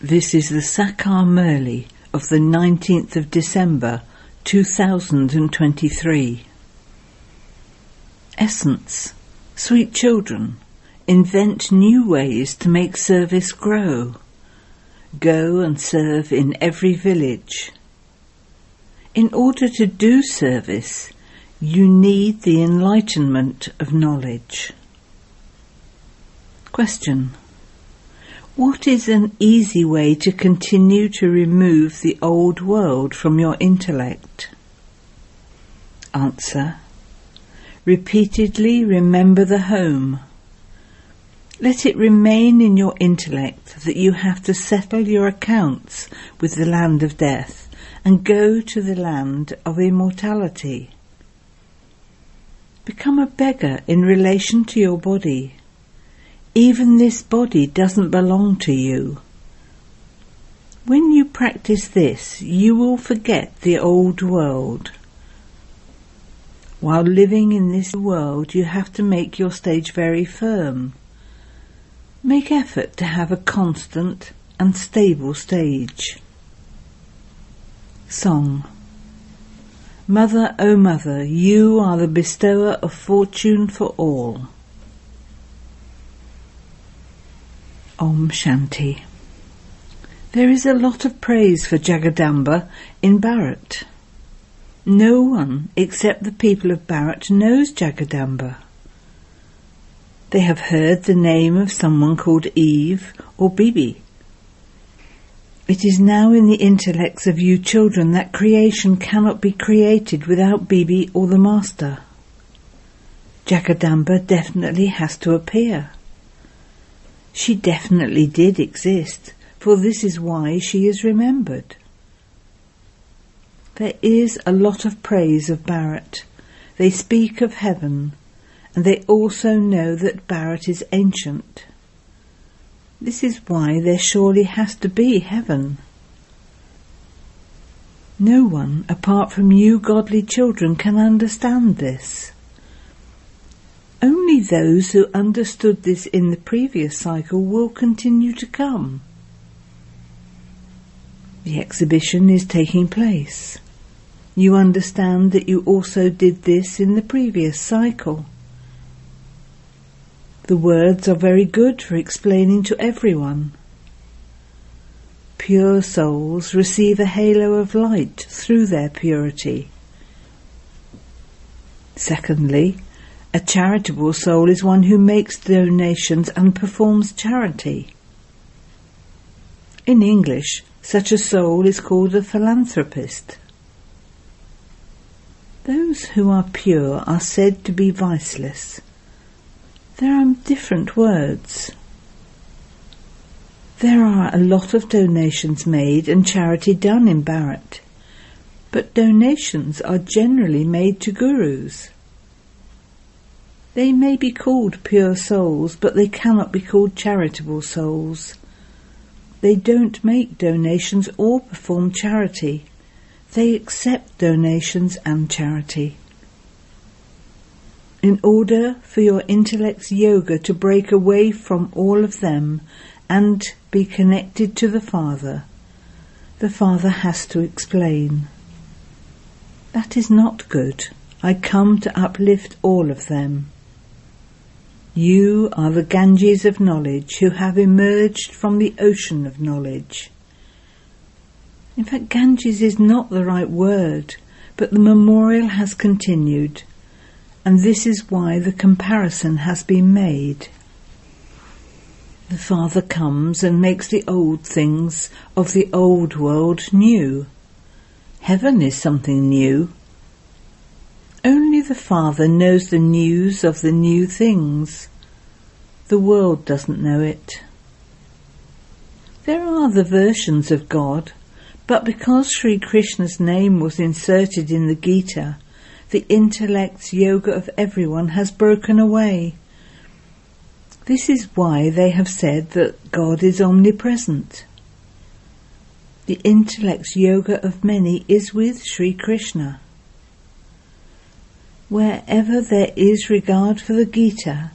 This is the Sakar Murli of the 19th of December 2023. Essence Sweet children, invent new ways to make service grow. Go and serve in every village. In order to do service, you need the enlightenment of knowledge. Question what is an easy way to continue to remove the old world from your intellect? Answer. Repeatedly remember the home. Let it remain in your intellect that you have to settle your accounts with the land of death and go to the land of immortality. Become a beggar in relation to your body even this body doesn't belong to you. When you practice this, you will forget the old world. While living in this world, you have to make your stage very firm. Make effort to have a constant and stable stage. Song Mother, O oh Mother, you are the bestower of fortune for all. Om Shanti. There is a lot of praise for Jagadamba in Bharat. No one except the people of Bharat knows Jagadamba. They have heard the name of someone called Eve or Bibi. It is now in the intellects of you children that creation cannot be created without Bibi or the Master. Jagadamba definitely has to appear. She definitely did exist, for this is why she is remembered. There is a lot of praise of Bharat. They speak of heaven, and they also know that Bharat is ancient. This is why there surely has to be heaven. No one, apart from you godly children, can understand this. Only those who understood this in the previous cycle will continue to come. The exhibition is taking place. You understand that you also did this in the previous cycle. The words are very good for explaining to everyone. Pure souls receive a halo of light through their purity. Secondly, a charitable soul is one who makes donations and performs charity. In English, such a soul is called a philanthropist. Those who are pure are said to be viceless. There are different words. There are a lot of donations made and charity done in Bharat, but donations are generally made to gurus. They may be called pure souls, but they cannot be called charitable souls. They don't make donations or perform charity. They accept donations and charity. In order for your intellect's yoga to break away from all of them and be connected to the Father, the Father has to explain. That is not good. I come to uplift all of them. You are the Ganges of knowledge who have emerged from the ocean of knowledge. In fact, Ganges is not the right word, but the memorial has continued, and this is why the comparison has been made. The Father comes and makes the old things of the old world new. Heaven is something new, only the Father knows the news of the new things. The world doesn't know it. There are other versions of God, but because Sri Krishna's name was inserted in the Gita, the intellect's yoga of everyone has broken away. This is why they have said that God is omnipresent. The intellect's yoga of many is with Sri Krishna. Wherever there is regard for the Gita,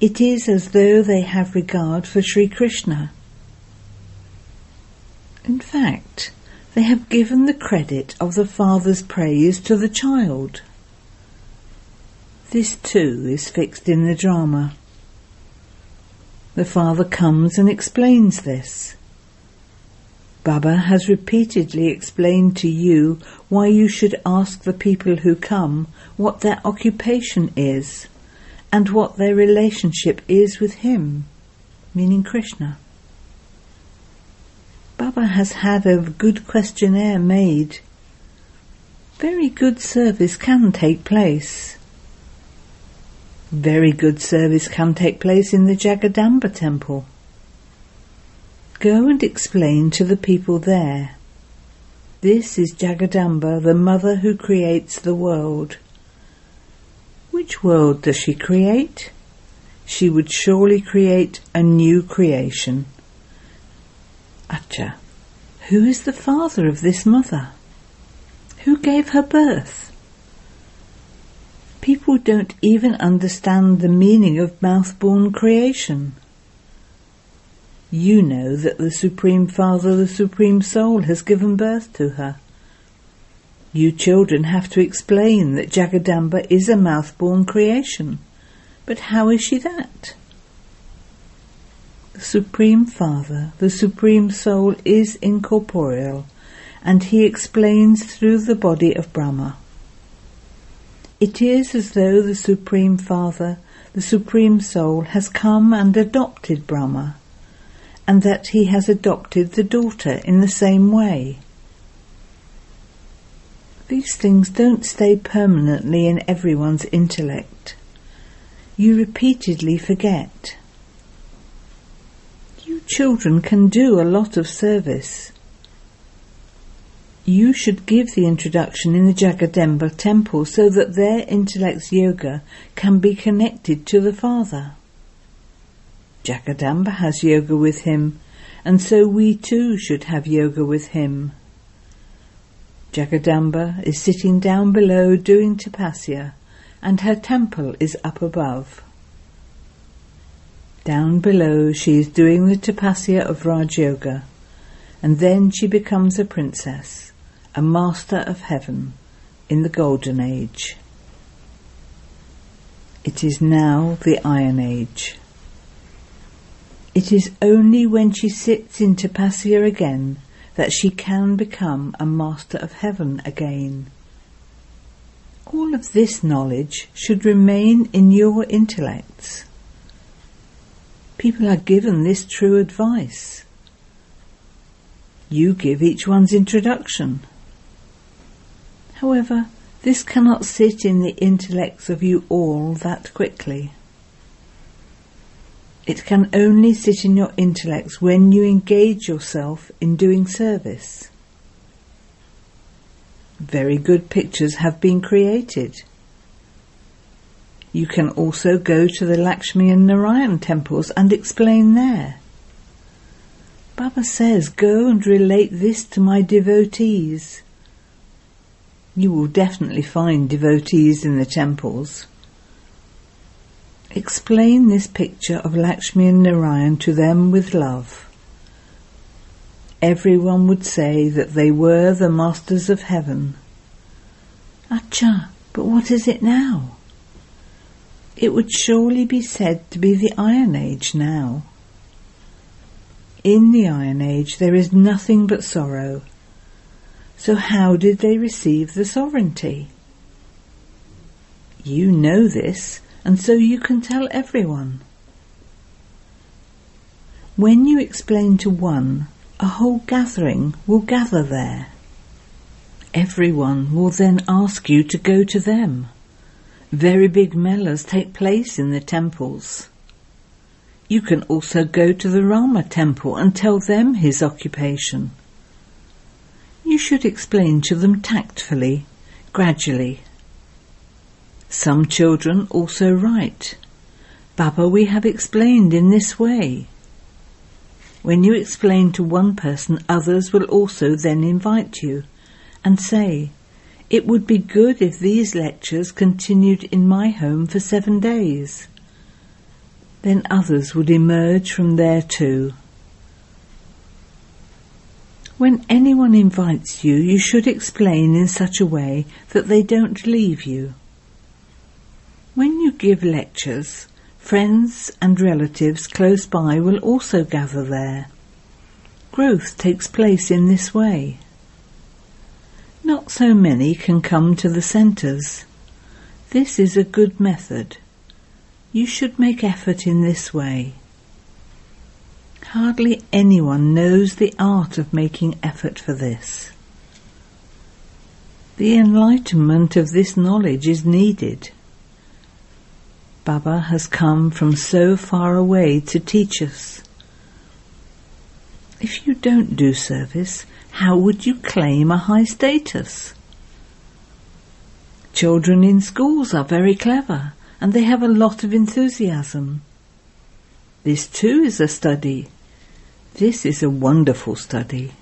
it is as though they have regard for Sri Krishna. In fact, they have given the credit of the father's praise to the child. This too is fixed in the drama. The father comes and explains this. Baba has repeatedly explained to you why you should ask the people who come what their occupation is and what their relationship is with him, meaning Krishna. Baba has had a good questionnaire made. Very good service can take place. Very good service can take place in the Jagadamba temple. Go and explain to the people there. This is Jagadamba, the mother who creates the world. Which world does she create? She would surely create a new creation. Acha, who is the father of this mother? Who gave her birth? People don't even understand the meaning of mouth-born creation. You know that the Supreme Father, the Supreme Soul, has given birth to her. You children have to explain that Jagadamba is a mouth-born creation. But how is she that? The Supreme Father, the Supreme Soul, is incorporeal, and he explains through the body of Brahma. It is as though the Supreme Father, the Supreme Soul, has come and adopted Brahma, and that he has adopted the daughter in the same way. These things don't stay permanently in everyone's intellect. You repeatedly forget. You children can do a lot of service. You should give the introduction in the Jagadamba temple so that their intellect's yoga can be connected to the Father. Jagadamba has yoga with him, and so we too should have yoga with him. Jagadamba is sitting down below doing tapasya, and her temple is up above. Down below she is doing the tapasya of Raj Yoga, and then she becomes a princess, a master of heaven, in the Golden Age. It is now the Iron Age. It is only when she sits in tapasya again that she can become a master of heaven again. All of this knowledge should remain in your intellects. People are given this true advice. You give each one's introduction. However, this cannot sit in the intellects of you all that quickly. It can only sit in your intellects when you engage yourself in doing service. Very good pictures have been created. You can also go to the Lakshmi and Narayan temples and explain there. Baba says, go and relate this to my devotees. You will definitely find devotees in the temples. Explain this picture of Lakshmi and Narayan to them with love. Everyone would say that they were the masters of heaven. Acha, but what is it now? It would surely be said to be the Iron Age now. In the Iron Age there is nothing but sorrow. So how did they receive the sovereignty? You know this, and so you can tell everyone. When you explain to one, a whole gathering will gather there. Everyone will then ask you to go to them. Very big melas take place in the temples. You can also go to the Rama temple and tell them his occupation. You should explain to them tactfully, gradually. Some children also write, Baba, we have explained in this way. When you explain to one person, others will also then invite you and say, it would be good if these lectures continued in my home for seven days. Then others would emerge from there too. When anyone invites you, you should explain in such a way that they don't leave you. When you give lectures, friends and relatives close by will also gather there. Growth takes place in this way. Not so many can come to the centres. This is a good method. You should make effort in this way. Hardly anyone knows the art of making effort for this. The enlightenment of this knowledge is needed. Baba has come from so far away to teach us. If you don't do service, how would you claim a high status? Children in schools are very clever and they have a lot of enthusiasm. This too is a study. This is a wonderful study.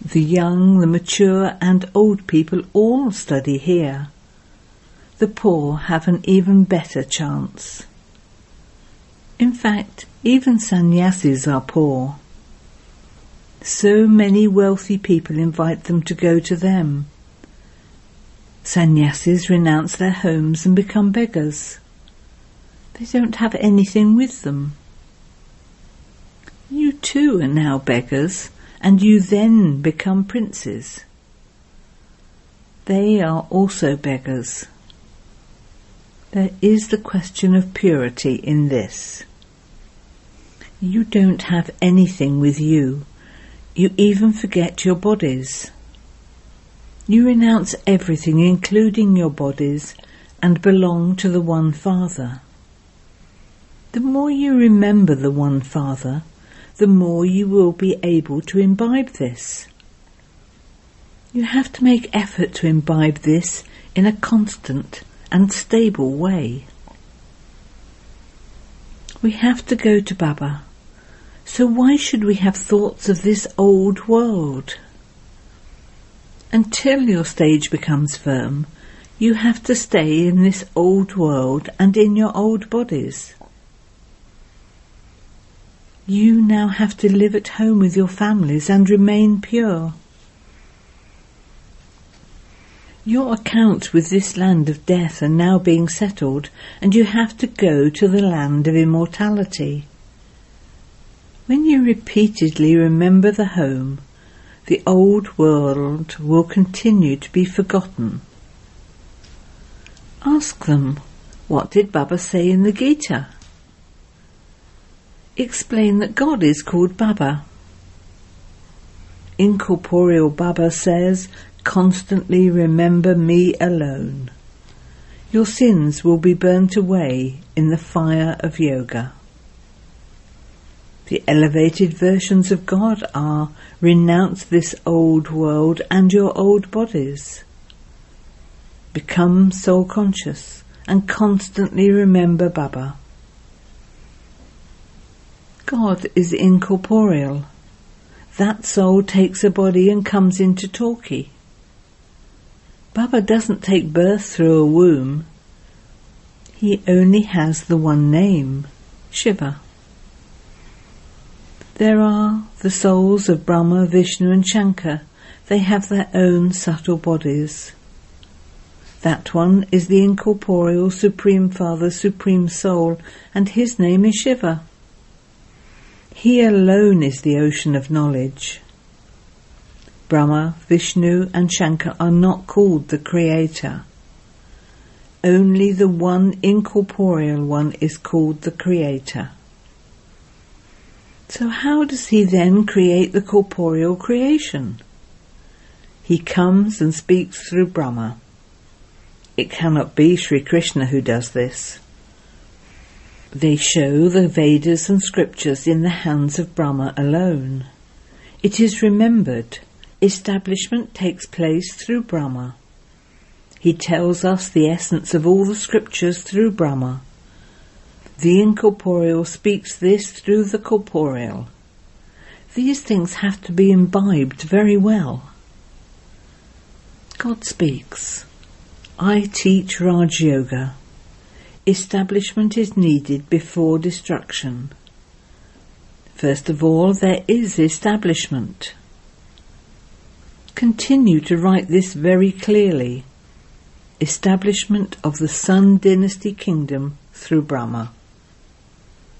The young, the mature and old people all study here. The poor have an even better chance. In fact, even sannyasis are poor. So many wealthy people invite them to go to them. Sannyasis renounce their homes and become beggars. They don't have anything with them. You too are now beggars, and you then become princes. They are also beggars. There is the question of purity in this. You don't have anything with you. You even forget your bodies. You renounce everything, including your bodies, and belong to the One Father. The more you remember the One Father, the more you will be able to imbibe this. You have to make effort to imbibe this in a constant and stable way. We have to go to Baba. So why should we have thoughts of this old world? Until your stage becomes firm, you have to stay in this old world and in your old bodies. You now have to live at home with your families and remain pure. Your accounts with this land of death are now being settled, and you have to go to the land of immortality. When you repeatedly remember the home, the old world will continue to be forgotten. Ask them, what did Baba say in the Gita? explain that God is called Baba. Incorporeal Baba says, constantly remember me alone. Your sins will be burnt away in the fire of yoga. The elevated versions of God are renounce this old world and your old bodies. Become soul conscious and constantly remember Baba. God is incorporeal. That soul takes a body and comes into Torquay. Baba doesn't take birth through a womb. He only has the one name, Shiva. There are the souls of Brahma, Vishnu and Shankar. They have their own subtle bodies. That one is the incorporeal Supreme Father, Supreme Soul, and his name is Shiva. He alone is the ocean of knowledge. Brahma, Vishnu and Shankar are not called the Creator. Only the one incorporeal one is called the Creator. So how does he then create the corporeal creation? He comes and speaks through Brahma. It cannot be Sri Krishna who does this. They show the Vedas and scriptures in the hands of Brahma alone. It is remembered, establishment takes place through Brahma. He tells us the essence of all the scriptures through Brahma. The incorporeal speaks this through the corporeal. These things have to be imbibed very well. God speaks. I teach Raj Yoga. Establishment is needed before destruction. First of all, there is establishment. Continue to write this very clearly. Establishment of the Sun Dynasty Kingdom through Brahma.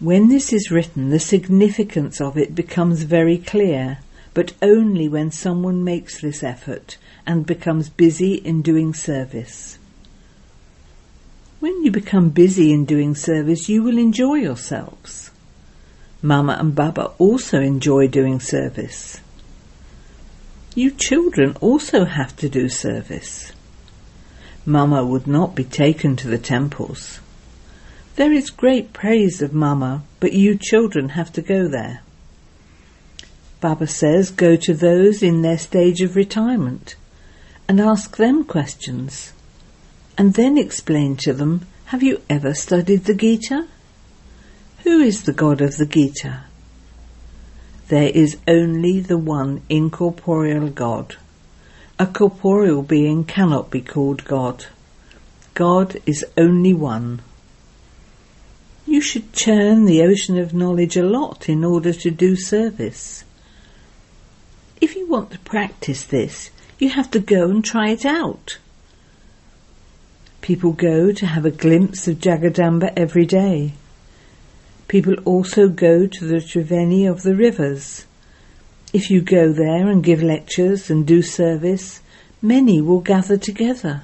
When this is written, the significance of it becomes very clear, but only when someone makes this effort and becomes busy in doing service. When you become busy in doing service, you will enjoy yourselves. Mama and Baba also enjoy doing service. You children also have to do service. Mama would not be taken to the temples. There is great praise of Mama, but you children have to go there. Baba says go to those in their stage of retirement and ask them questions and then explain to them, have you ever studied the Gita? Who is the God of the Gita? There is only the one incorporeal God. A corporeal being cannot be called God. God is only one. You should churn the ocean of knowledge a lot in order to do service. If you want to practice this, you have to go and try it out. People go to have a glimpse of Jagadamba every day. People also go to the Triveni of the rivers. If you go there and give lectures and do service, many will gather together.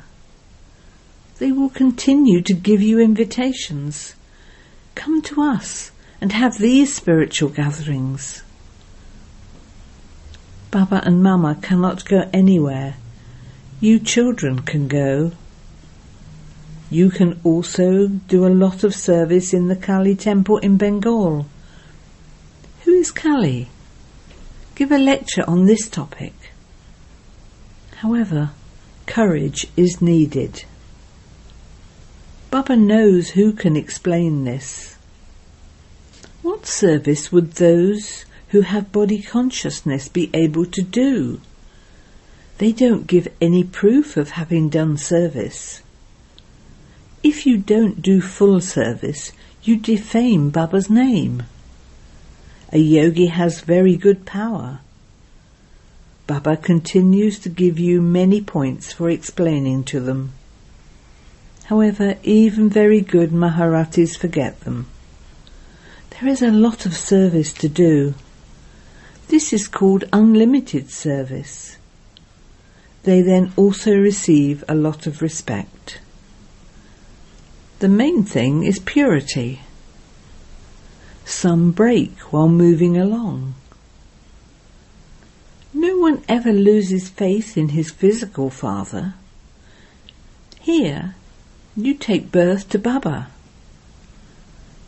They will continue to give you invitations. Come to us and have these spiritual gatherings. Baba and Mama cannot go anywhere. You children can go. You can also do a lot of service in the Kali temple in Bengal. Who is Kali? Give a lecture on this topic. However, courage is needed. Baba knows who can explain this. What service would those who have body consciousness be able to do? They don't give any proof of having done service. If you don't do full service, you defame Baba's name. A yogi has very good power. Baba continues to give you many points for explaining to them. However, even very good Maharathis forget them. There is a lot of service to do. This is called unlimited service. They then also receive a lot of respect. The main thing is purity. Some break while moving along. No one ever loses faith in his physical father. Here, you take birth to Baba.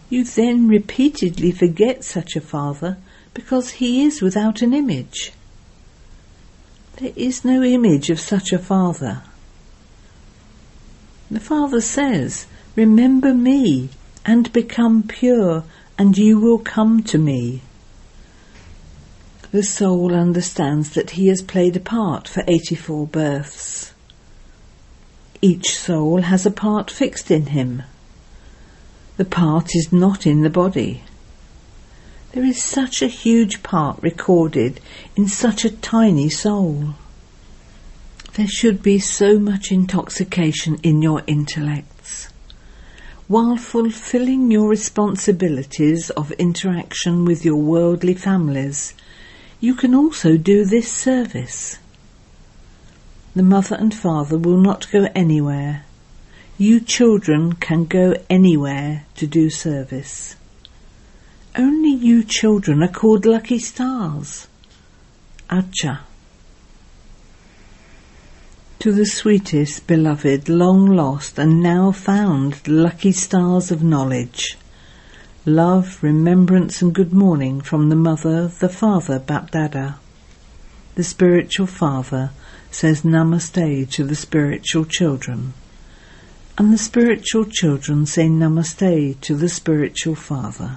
You then repeatedly forget such a father because he is without an image. There is no image of such a father. The father says, Remember me and become pure, and you will come to me. The soul understands that he has played a part for 84 births. Each soul has a part fixed in him. The part is not in the body. There is such a huge part recorded in such a tiny soul. There should be so much intoxication in your intellects while fulfilling your responsibilities of interaction with your worldly families, you can also do this service. The mother and father will not go anywhere. You children can go anywhere to do service. Only you children are called lucky stars. Acha to the sweetest, beloved, long lost and now found lucky stars of knowledge. Love, remembrance and good morning from the mother, the father, Bapdada. The spiritual father says namaste to the spiritual children. And the spiritual children say namaste to the spiritual father.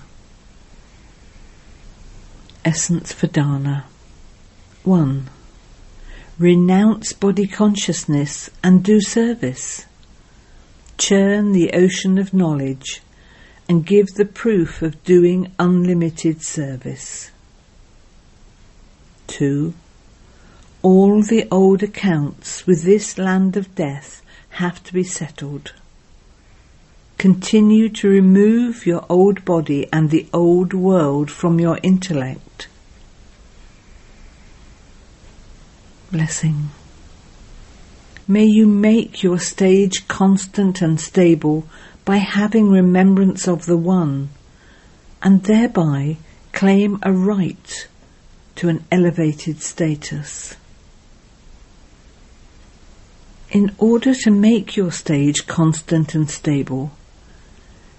Essence for Dharna. 1 renounce body consciousness and do service. Churn the ocean of knowledge and give the proof of doing unlimited service. 2. All the old accounts with this land of death have to be settled. Continue to remove your old body and the old world from your intellect. Blessing. May you make your stage constant and stable by having remembrance of the One, and thereby claim a right to an elevated status. In order to make your stage constant and stable,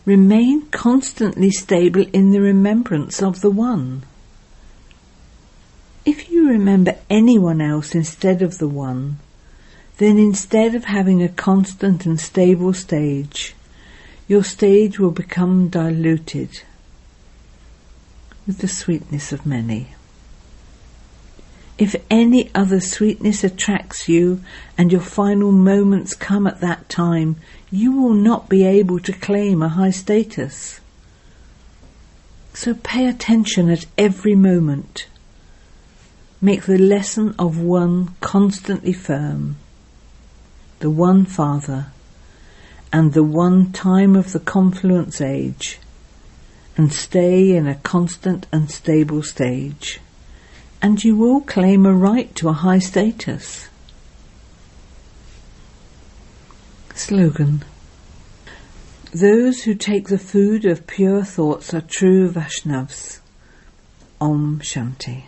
remain constantly stable in the remembrance of the One. Remember anyone else instead of the One, then instead of having a constant and stable stage, your stage will become diluted with the sweetness of many. If any other sweetness attracts you and your final moments come at that time, you will not be able to claim a high status. So pay attention at every moment. Make the lesson of one constantly firm. The one Father and the one time of the confluence age and stay in a constant and stable stage and you will claim a right to a high status. Slogan Those who take the food of pure thoughts are true Vaishnavas. Om Shanti.